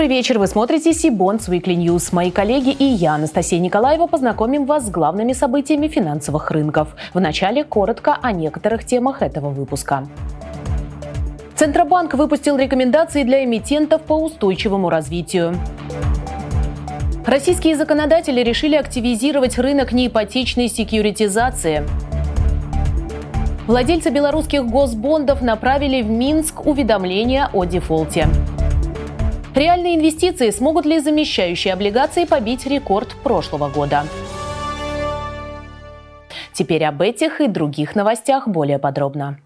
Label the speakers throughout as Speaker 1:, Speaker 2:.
Speaker 1: Добрый вечер. Вы смотрите Сибонс Weekly News. Мои коллеги и я, Анастасия Николаева, познакомим вас с главными событиями финансовых рынков. Вначале коротко о некоторых темах этого выпуска. Центробанк выпустил рекомендации для эмитентов по устойчивому развитию. Российские законодатели решили активизировать рынок неипотечной секьюритизации. Владельцы белорусских госбондов направили в Минск уведомление о дефолте. Реальные инвестиции смогут ли замещающие облигации побить рекорд прошлого года? Теперь об этих и других новостях более подробно.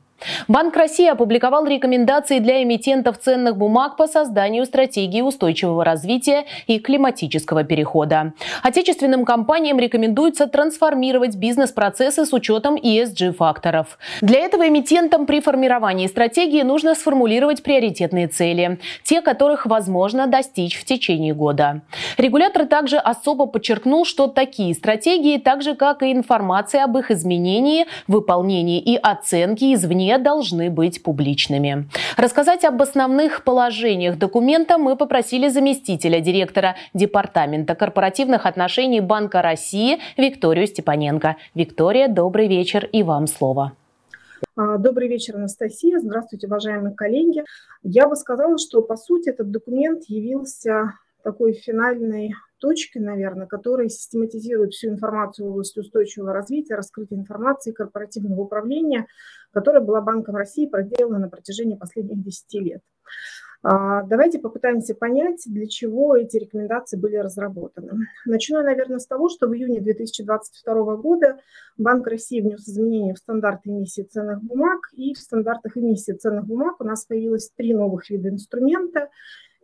Speaker 1: Банк России опубликовал рекомендации для эмитентов ценных бумаг по созданию стратегии устойчивого развития и климатического перехода. Отечественным компаниям рекомендуется трансформировать бизнес-процессы с учетом ESG-факторов. Для этого эмитентам при формировании стратегии нужно сформулировать приоритетные цели, те, которых возможно достичь в течение года. Регулятор также особо подчеркнул, что такие стратегии, так же как и информация об их изменении, выполнении и оценке извне должны быть публичными. Рассказать об основных положениях документа мы попросили заместителя директора Департамента корпоративных отношений Банка России Викторию Степаненко. Виктория, добрый вечер и вам слово.
Speaker 2: А, добрый вечер, Анастасия. Здравствуйте, уважаемые коллеги. Я бы сказала, что, по сути, этот документ явился такой финальной точкой, наверное, которая систематизирует всю информацию в области устойчивого развития, раскрытия информации, корпоративного управления, которая была Банком России проделана на протяжении последних 10 лет. А, давайте попытаемся понять, для чего эти рекомендации были разработаны. Начну, наверное, с того, что в июне 2022 года Банк России внес изменения в стандарты эмиссии ценных бумаг, и в стандартах эмиссии ценных бумаг у нас появилось три новых вида инструмента.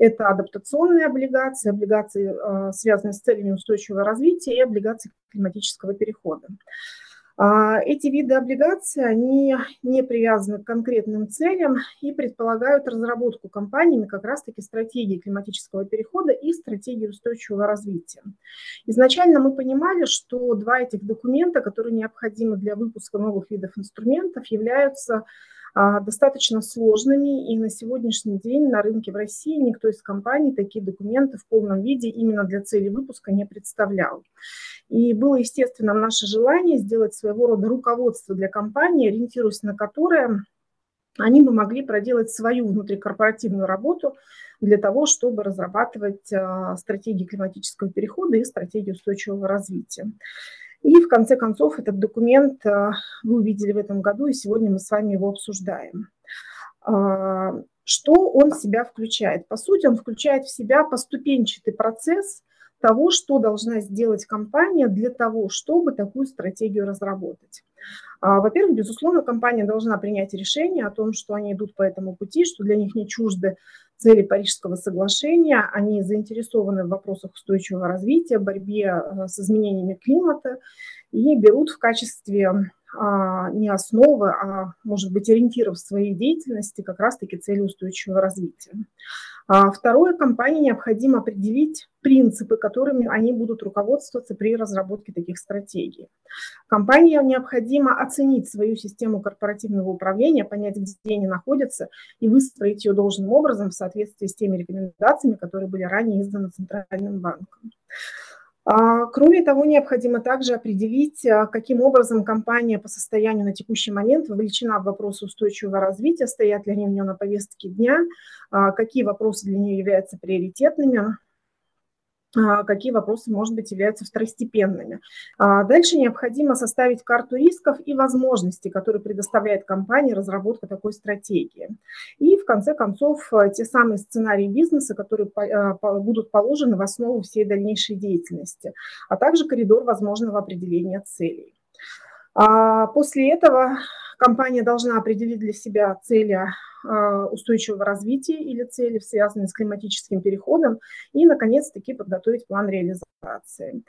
Speaker 2: Это адаптационные облигации, облигации, а, связанные с целями устойчивого развития и облигации климатического перехода. А, эти виды облигаций, они не привязаны к конкретным целям и предполагают разработку компаниями как раз-таки стратегии климатического перехода и стратегии устойчивого развития. Изначально мы понимали, что два этих документа, которые необходимы для выпуска новых видов инструментов, являются достаточно сложными, и на сегодняшний день на рынке в России никто из компаний такие документы в полном виде именно для цели выпуска не представлял. И было, естественно, наше желание сделать своего рода руководство для компании, ориентируясь на которое они бы могли проделать свою внутрикорпоративную работу для того, чтобы разрабатывать а, стратегии климатического перехода и стратегию устойчивого развития. И в конце концов этот документ вы увидели в этом году, и сегодня мы с вами его обсуждаем. А, что он в себя включает? По сути, он включает в себя поступенчатый процесс того, что должна сделать компания для того, чтобы такую стратегию разработать. А, во-первых, безусловно, компания должна принять решение о том, что они идут по этому пути, что для них не чужды цели Парижского соглашения, они заинтересованы в вопросах устойчивого развития, борьбе э, с изменениями климата и берут в качестве а, не основы, а, может быть, ориентиров своей деятельности как раз-таки цели устойчивого развития. А второе, компании необходимо определить принципы, которыми они будут руководствоваться при разработке таких стратегий. Компании необходимо оценить свою систему корпоративного управления, понять, где они находятся, и выстроить ее должным образом в соответствии с теми рекомендациями, которые были ранее изданы Центральным банком. А, кроме того, необходимо также определить, а, каким образом компания по состоянию на текущий момент вовлечена в вопросы устойчивого развития, стоят ли они у нее на повестке дня, а, какие вопросы для нее являются приоритетными, какие вопросы, может быть, являются второстепенными. А, дальше необходимо составить карту рисков и возможностей, которые предоставляет компания разработка такой стратегии. И, в конце концов, э, те самые сценарии бизнеса, которые э, будут положены в основу всей дальнейшей деятельности, а также коридор возможного определения целей. А, после этого компания должна определить для себя цели а, устойчивого развития или цели, связанные с климатическим переходом, и, наконец-таки, подготовить план реализации.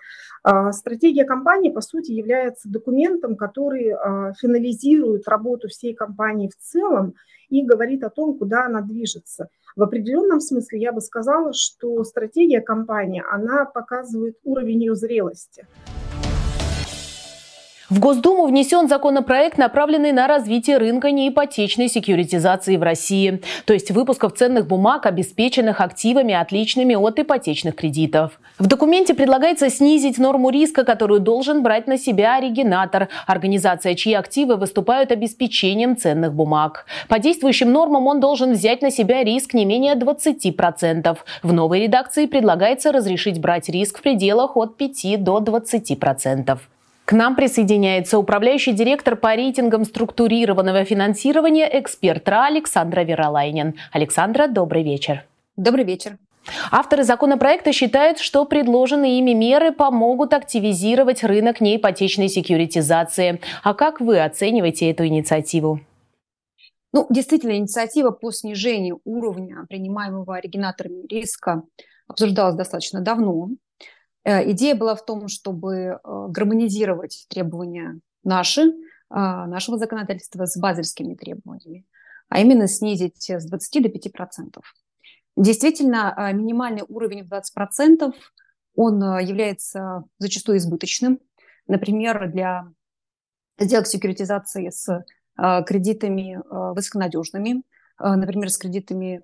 Speaker 2: А, стратегия компании, по сути, является документом, который финализирует работу всей компании в целом и говорит о том, куда она движется. В определенном смысле я бы сказала, что стратегия компании, она показывает уровень ее зрелости.
Speaker 1: В Госдуму внесен законопроект, направленный на развитие рынка неипотечной секьюритизации в России, то есть выпусков ценных бумаг, обеспеченных активами, отличными от ипотечных кредитов. В документе предлагается снизить норму риска, которую должен брать на себя оригинатор, организация, чьи активы выступают обеспечением ценных бумаг. По действующим нормам он должен взять на себя риск не менее 20%. В новой редакции предлагается разрешить брать риск в пределах от 5 до 20%. К нам присоединяется управляющий директор по рейтингам структурированного финансирования эксперт РА Александра Веролайнин. Александра, добрый вечер.
Speaker 3: Добрый вечер.
Speaker 1: Авторы законопроекта считают, что предложенные ими меры помогут активизировать рынок неипотечной секьюритизации. А как вы оцениваете эту инициативу?
Speaker 3: Ну, действительно, инициатива по снижению уровня принимаемого оригинаторами риска обсуждалась достаточно давно. Э, идея была в том, чтобы э, гармонизировать требования наши, а, нашего законодательства с базельскими требованиями, а именно снизить с 20 до 5 процентов. Действительно, а, минимальный уровень в 20 процентов, он э, является зачастую избыточным. Например, для сделок секьюритизации с кредитами высоконадежными, например, с кредитами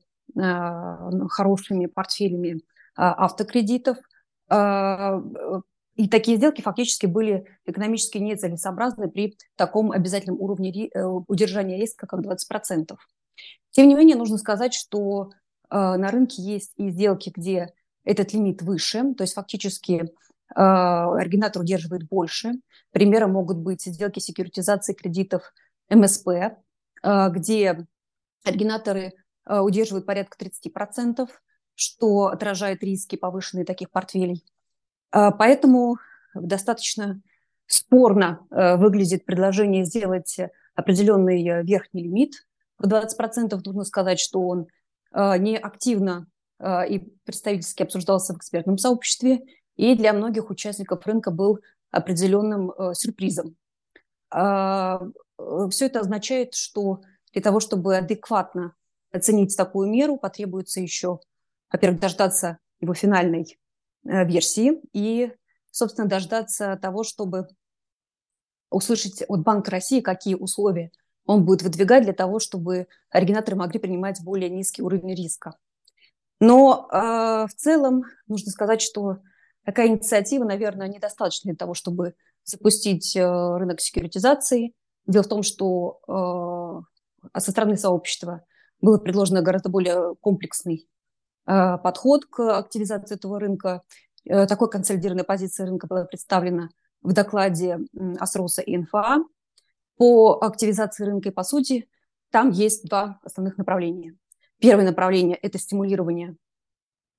Speaker 3: хорошими портфелями автокредитов – а, и такие сделки фактически были экономически нецелесообразны при таком обязательном уровне э, удержания риска, как 20%. Тем не менее, нужно сказать, что а, на рынке есть и сделки, где этот лимит выше, то есть фактически а, оригинатор удерживает больше. Примером могут быть сделки секьюритизации кредитов МСП, где оригинаторы удерживают порядка 30%, что отражает риски повышенные таких портфелей. А, поэтому достаточно спорно э, выглядит предложение сделать определенный э, верхний лимит. В 20% нужно сказать, что он э, не активно и представительски обсуждался в экспертном сообществе, и для многих участников рынка был определенным сюрпризом. А, Все это означает, что для того, чтобы адекватно оценить такую меру, потребуется еще во-первых, дождаться его финальной э, версии и, собственно, дождаться того, чтобы услышать от Банка России, какие условия он будет выдвигать для того, чтобы оригинаторы могли принимать более низкий уровень риска. Но э, в целом нужно сказать, что такая инициатива, наверное, недостаточна для того, чтобы запустить э, рынок секьюритизации. Дело в том, что э, со стороны сообщества было предложено гораздо более комплексный подход к активизации этого рынка. Э, такой консолидированной позиции рынка была представлена в докладе ОСРОСа и НФА. По активизации рынка и по сути там есть два основных направления. Первое направление – это стимулирование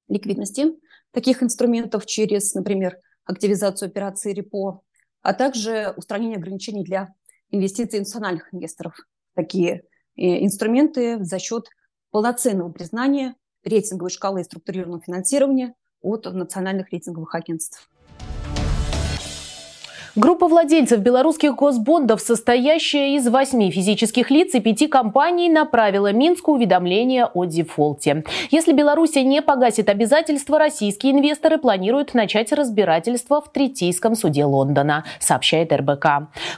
Speaker 3: ликвидности таких инструментов через, например, активизацию операций репо, а также устранение ограничений для инвестиций институциональных инвесторов. Такие э, инструменты за счет полноценного признания рейтинговой шкалы и структурированного финансирования от национальных рейтинговых агентств.
Speaker 1: Группа владельцев белорусских госбондов, состоящая из восьми физических лиц и пяти компаний, направила Минску уведомление о дефолте. Если Беларусь не погасит обязательства, российские инвесторы планируют начать разбирательство в Третейском суде Лондона, сообщает РБК.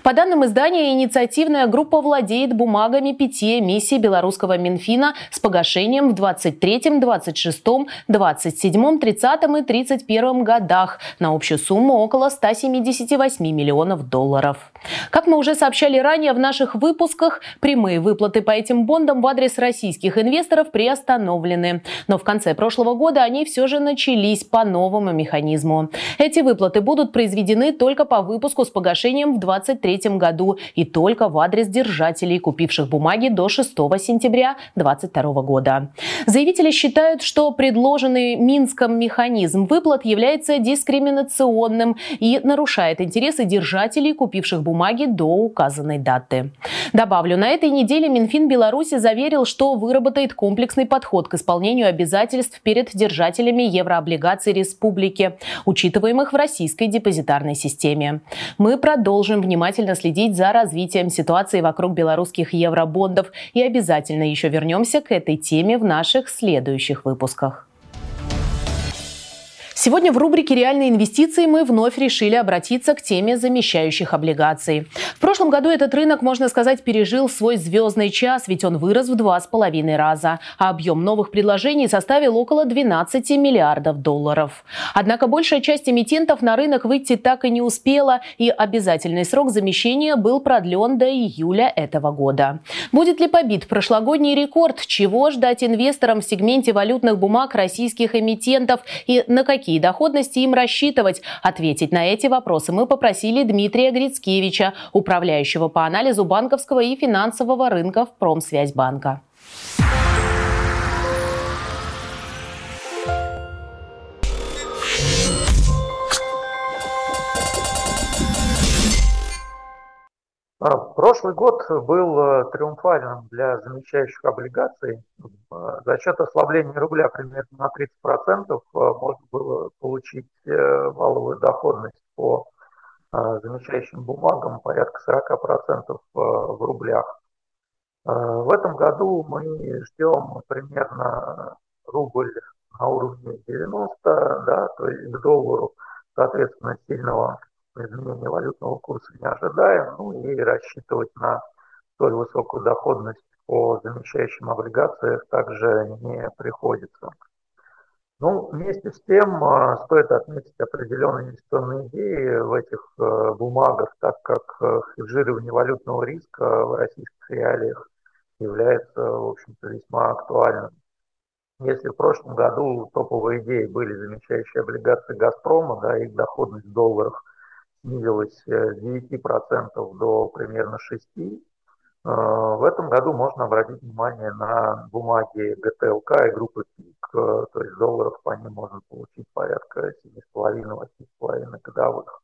Speaker 1: По данным издания, инициативная группа владеет бумагами пяти эмиссий белорусского Минфина с погашением в 23, 26, 27, 30 и 31 годах на общую сумму около 178 миллионов долларов. Как мы уже сообщали ранее в наших выпусках, прямые выплаты по этим бондам в адрес российских инвесторов приостановлены. Но в конце прошлого года они все же начались по новому механизму. Эти выплаты будут произведены только по выпуску с погашением в 2023 году и только в адрес держателей, купивших бумаги до 6 сентября 2022 года. Заявители считают, что предложенный Минском механизм выплат является дискриминационным и нарушает интересы держателей, купивших бумаги до указанной даты. Добавлю, на этой неделе Минфин Беларуси заверил, что выработает комплексный подход к исполнению обязательств перед держателями еврооблигаций республики, учитываемых в российской депозитарной системе. Мы продолжим внимательно следить за развитием ситуации вокруг белорусских евробондов и обязательно еще вернемся к этой теме в наших следующих выпусках. Сегодня в рубрике «Реальные инвестиции» мы вновь решили обратиться к теме замещающих облигаций. В прошлом году этот рынок, можно сказать, пережил свой звездный час, ведь он вырос в два с половиной раза, а объем новых предложений составил около 12 миллиардов долларов. Однако большая часть эмитентов на рынок выйти так и не успела, и обязательный срок замещения был продлен до июля этого года. Будет ли побит прошлогодний рекорд? Чего ждать инвесторам в сегменте валютных бумаг российских эмитентов и на какие какие доходности им рассчитывать? Ответить на эти вопросы мы попросили Дмитрия Грицкевича, управляющего по анализу банковского и финансового рынков Промсвязьбанка.
Speaker 4: Прошлый год был э, триумфальным для замещающих облигаций. Э, за счет ослабления рубля примерно на 30% э, можно было получить валовую доходность по замещающим бумагам порядка 40% в рублях. В этом году мы ждем примерно рубль на уровне 90, да, то есть к доллару, соответственно, сильного курса не ожидаем, ну и рассчитывать на столь высокую доходность по замещающим облигациям также не приходится. Ну, вместе с тем а, стоит отметить определенные инвестиционные идеи в этих э, бумагах, так как э, хеджирование валютного риска в российских реалиях является, в общем-то, весьма актуальным. Если в прошлом году топовые идеи были замещающие облигации «Газпрома», да, их доходность в долларах снизилась э, с 9% до примерно 6%. Э, в этом году можно обратить внимание на бумаги ГТЛК и группы ПИК, э, то есть долларов по ним можно получить порядка 7,5-8,5 годовых.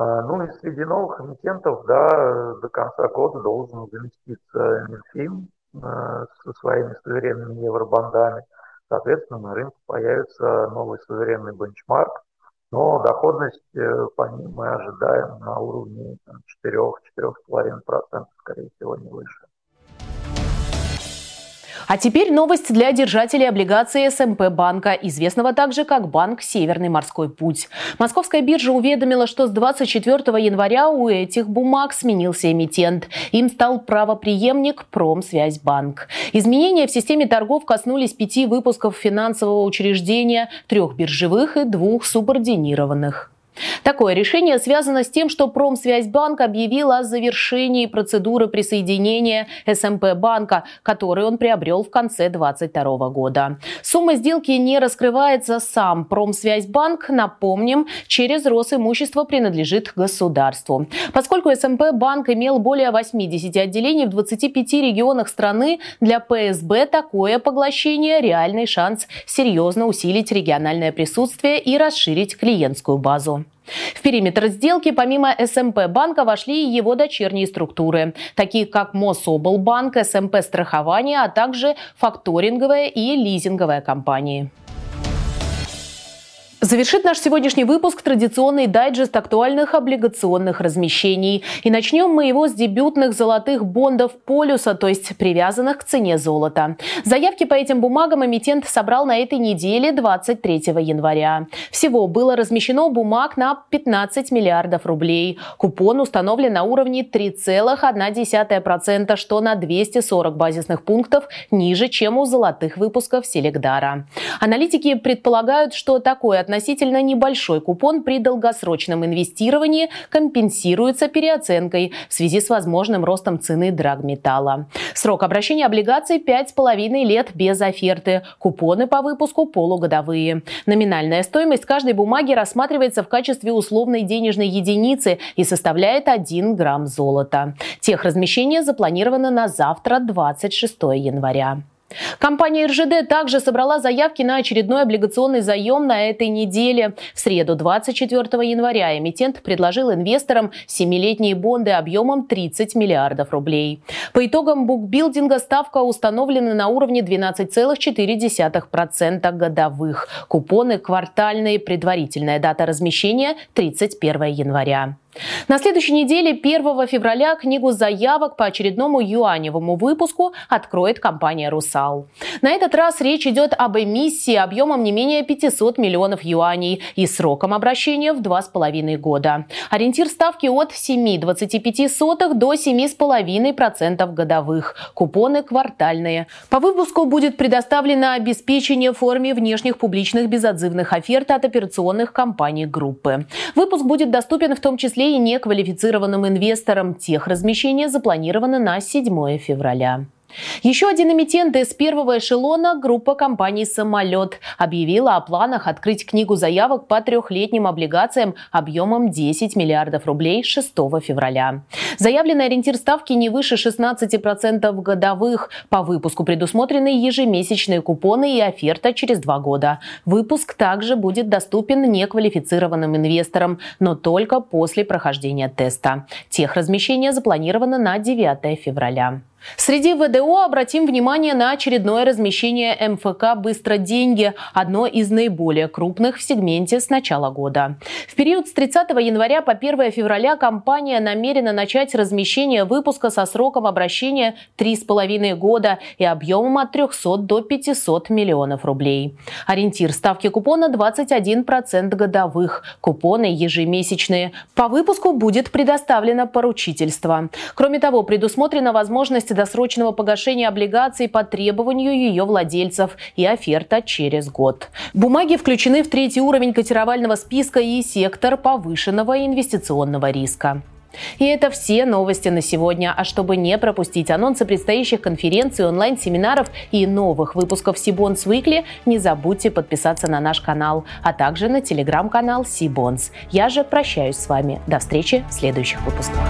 Speaker 4: Ну и среди новых эмитентов да, до конца года должен заместиться Минфин со своими суверенными евробандами. Соответственно, на рынке появится новый суверенный бенчмарк, но доходность э, по ним мы ожидаем на уровне 4-4,5%, скорее всего, не выше.
Speaker 1: А теперь новость для держателей облигаций СМП банка, известного также как Банк Северный морской путь. Московская биржа уведомила, что с 24 января у этих бумаг сменился эмитент. Им стал правоприемник Промсвязьбанк. Изменения в системе торгов коснулись пяти выпусков финансового учреждения, трех биржевых и двух субординированных. Такое решение связано с тем, что Промсвязьбанк объявил о завершении процедуры присоединения СМП банка, который он приобрел в конце 2022 года. Сумма сделки не раскрывается сам Промсвязьбанк, напомним, через Росимущество принадлежит государству. Поскольку СМП банк имел более 80 отделений в 25 регионах страны, для ПСБ такое поглощение – реальный шанс серьезно усилить региональное присутствие и расширить клиентскую базу. В периметр сделки помимо СМП банка вошли и его дочерние структуры, такие как Мособлбанк, СМП страхование, а также факторинговая и лизинговая компании. Завершит наш сегодняшний выпуск традиционный дайджест актуальных облигационных размещений. И начнем мы его с дебютных золотых бондов полюса, то есть привязанных к цене золота. Заявки по этим бумагам эмитент собрал на этой неделе 23 января. Всего было размещено бумаг на 15 миллиардов рублей. Купон установлен на уровне 3,1%, что на 240 базисных пунктов ниже, чем у золотых выпусков Селегдара. Аналитики предполагают, что такое относительно небольшой купон при долгосрочном инвестировании компенсируется переоценкой в связи с возможным ростом цены драгметалла. Срок обращения облигаций 5,5 лет без оферты. Купоны по выпуску полугодовые. Номинальная стоимость каждой бумаги рассматривается в качестве условной денежной единицы и составляет 1 грамм золота. Тех размещение запланировано на завтра, 26 января. Компания РЖД также собрала заявки на очередной облигационный заем на этой неделе. В среду 24 января эмитент предложил инвесторам семилетние бонды объемом 30 миллиардов рублей. По итогам букбилдинга ставка установлена на уровне 12,4% годовых. Купоны квартальные, предварительная дата размещения 31 января. На следующей неделе, 1 февраля, книгу заявок по очередному юаневому выпуску откроет компания «Русал». На этот раз речь идет об эмиссии объемом не менее 500 миллионов юаней и сроком обращения в 2,5 года. Ориентир ставки от 7,25 до 7,5% годовых. Купоны квартальные. По выпуску будет предоставлено обеспечение в форме внешних публичных безотзывных оферт от операционных компаний группы. Выпуск будет доступен в том числе и неквалифицированным инвесторам. Тех размещение запланировано на 7 февраля. Еще один эмитент из первого эшелона, группа компаний «Самолет», объявила о планах открыть книгу заявок по трехлетним облигациям объемом 10 миллиардов рублей 6 февраля. Заявленный ориентир ставки не выше 16% годовых. По выпуску предусмотрены ежемесячные купоны и оферта через два года. Выпуск также будет доступен неквалифицированным инвесторам, но только после прохождения теста. Техразмещение запланировано на 9 февраля. Среди ВДО обратим внимание на очередное размещение МФК «Быстро деньги», одно из наиболее крупных в сегменте с начала года. В период с 30 января по 1 февраля компания намерена начать размещение выпуска со сроком обращения 3,5 года и объемом от 300 до 500 миллионов рублей. Ориентир ставки купона 21% годовых. Купоны ежемесячные. По выпуску будет предоставлено поручительство. Кроме того, предусмотрена возможность возможность досрочного погашения облигаций по требованию ее владельцев и оферта через год. Бумаги включены в третий уровень котировального списка и сектор повышенного инвестиционного риска. И это все новости на сегодня. А чтобы не пропустить анонсы предстоящих конференций, онлайн-семинаров и новых выпусков Сибонс Weekly, не забудьте подписаться на наш канал, а также на телеграм-канал Сибонс. Я же прощаюсь с вами. До встречи в следующих выпусках.